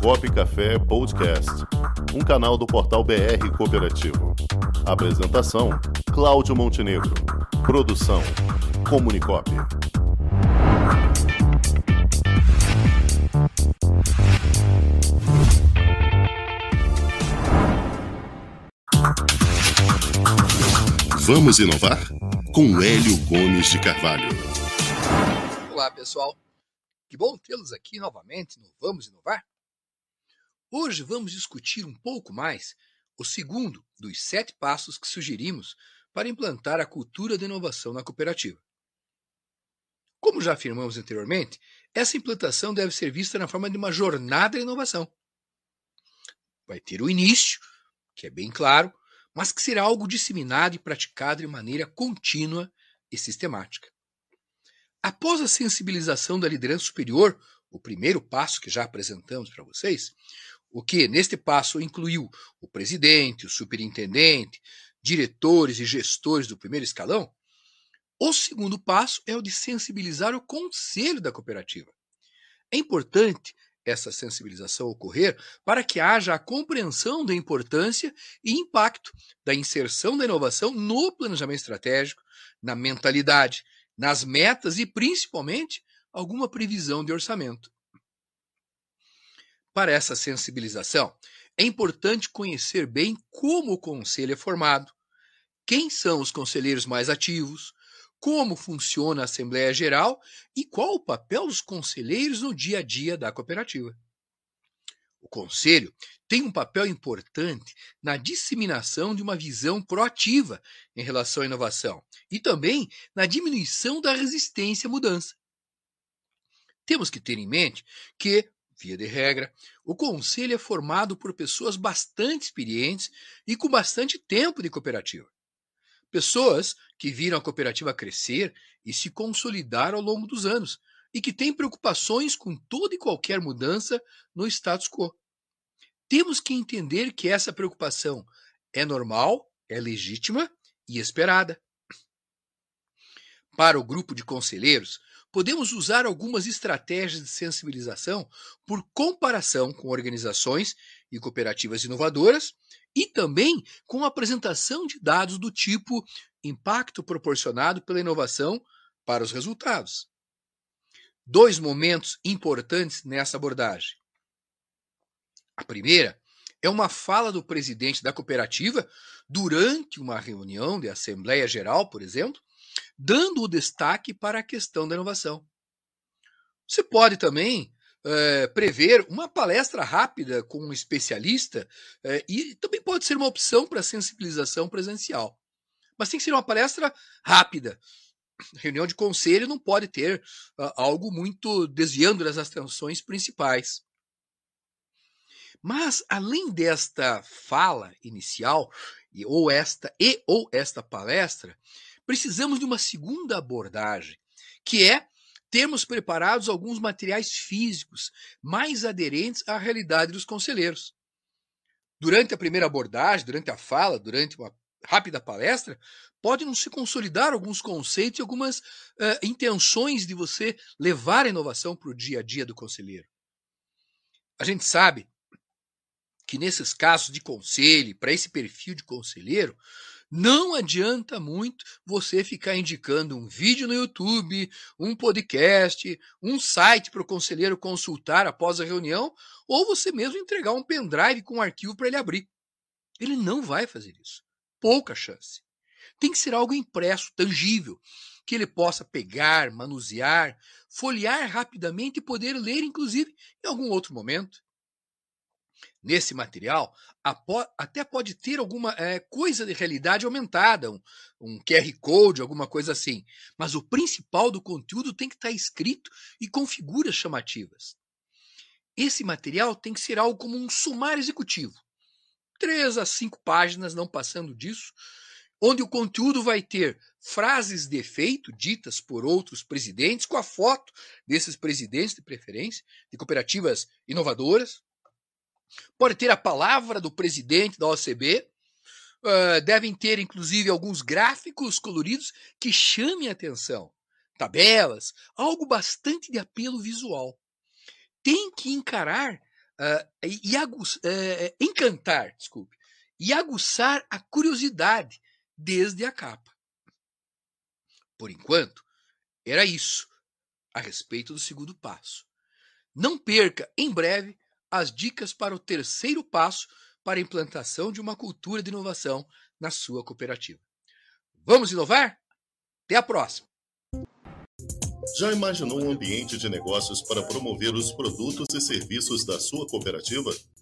Comunicop Café Podcast, um canal do portal BR Cooperativo. Apresentação: Cláudio Montenegro. Produção: Comunicop. Vamos inovar? Com Hélio Gomes de Carvalho. Olá, pessoal. Que bom tê-los aqui novamente no Vamos Inovar. Hoje vamos discutir um pouco mais o segundo dos sete passos que sugerimos para implantar a cultura da inovação na cooperativa. Como já afirmamos anteriormente, essa implantação deve ser vista na forma de uma jornada de inovação. Vai ter o início, que é bem claro, mas que será algo disseminado e praticado de maneira contínua e sistemática. Após a sensibilização da liderança superior, o primeiro passo que já apresentamos para vocês, o que neste passo incluiu o presidente, o superintendente, diretores e gestores do primeiro escalão, o segundo passo é o de sensibilizar o conselho da cooperativa. É importante essa sensibilização ocorrer para que haja a compreensão da importância e impacto da inserção da inovação no planejamento estratégico, na mentalidade, nas metas e, principalmente, alguma previsão de orçamento. Para essa sensibilização, é importante conhecer bem como o conselho é formado, quem são os conselheiros mais ativos, como funciona a Assembleia Geral e qual o papel dos conselheiros no dia a dia da cooperativa. O Conselho tem um papel importante na disseminação de uma visão proativa em relação à inovação e também na diminuição da resistência à mudança. Temos que ter em mente que, via de regra, o Conselho é formado por pessoas bastante experientes e com bastante tempo de cooperativa. Pessoas que viram a cooperativa crescer e se consolidar ao longo dos anos e que têm preocupações com toda e qualquer mudança no status quo. Temos que entender que essa preocupação é normal, é legítima e esperada. Para o grupo de conselheiros, podemos usar algumas estratégias de sensibilização por comparação com organizações e cooperativas inovadoras e também com a apresentação de dados do tipo impacto proporcionado pela inovação para os resultados. Dois momentos importantes nessa abordagem. A primeira é uma fala do presidente da cooperativa durante uma reunião de Assembleia Geral, por exemplo, dando o destaque para a questão da inovação. Você pode também é, prever uma palestra rápida com um especialista é, e também pode ser uma opção para sensibilização presencial. Mas tem que ser uma palestra rápida. Reunião de conselho não pode ter uh, algo muito desviando das atenções principais. Mas além desta fala inicial e ou esta e ou esta palestra, precisamos de uma segunda abordagem, que é termos preparados alguns materiais físicos mais aderentes à realidade dos conselheiros. Durante a primeira abordagem, durante a fala, durante uma rápida palestra, pode não se consolidar alguns conceitos e algumas uh, intenções de você levar a inovação para o dia a dia do conselheiro. A gente sabe que nesses casos de conselho, para esse perfil de conselheiro, não adianta muito você ficar indicando um vídeo no YouTube, um podcast, um site para o conselheiro consultar após a reunião, ou você mesmo entregar um pendrive com um arquivo para ele abrir. Ele não vai fazer isso. Pouca chance. Tem que ser algo impresso, tangível, que ele possa pegar, manusear, folhear rapidamente e poder ler, inclusive, em algum outro momento nesse material até pode ter alguma é, coisa de realidade aumentada, um, um, QR Code, alguma coisa assim. Mas o principal do conteúdo tem que estar escrito e com figuras chamativas. Esse material tem que ser algo como um sumário executivo. Três a cinco páginas, não passando disso, onde o conteúdo vai ter frases de efeito ditas por outros presidentes, com a foto desses presidentes de preferência, de cooperativas inovadoras, Pode ter a palavra do presidente da OCB, uh, devem ter inclusive alguns gráficos coloridos que chamem a atenção, tabelas, algo bastante de apelo visual. Tem que encarar uh, e, uh, encantar, desculpe, e aguçar a curiosidade desde a capa. Por enquanto, era isso a respeito do segundo passo. Não perca, em breve, as dicas para o terceiro passo para a implantação de uma cultura de inovação na sua cooperativa. Vamos inovar? Até a próxima! Já imaginou um ambiente de negócios para promover os produtos e serviços da sua cooperativa?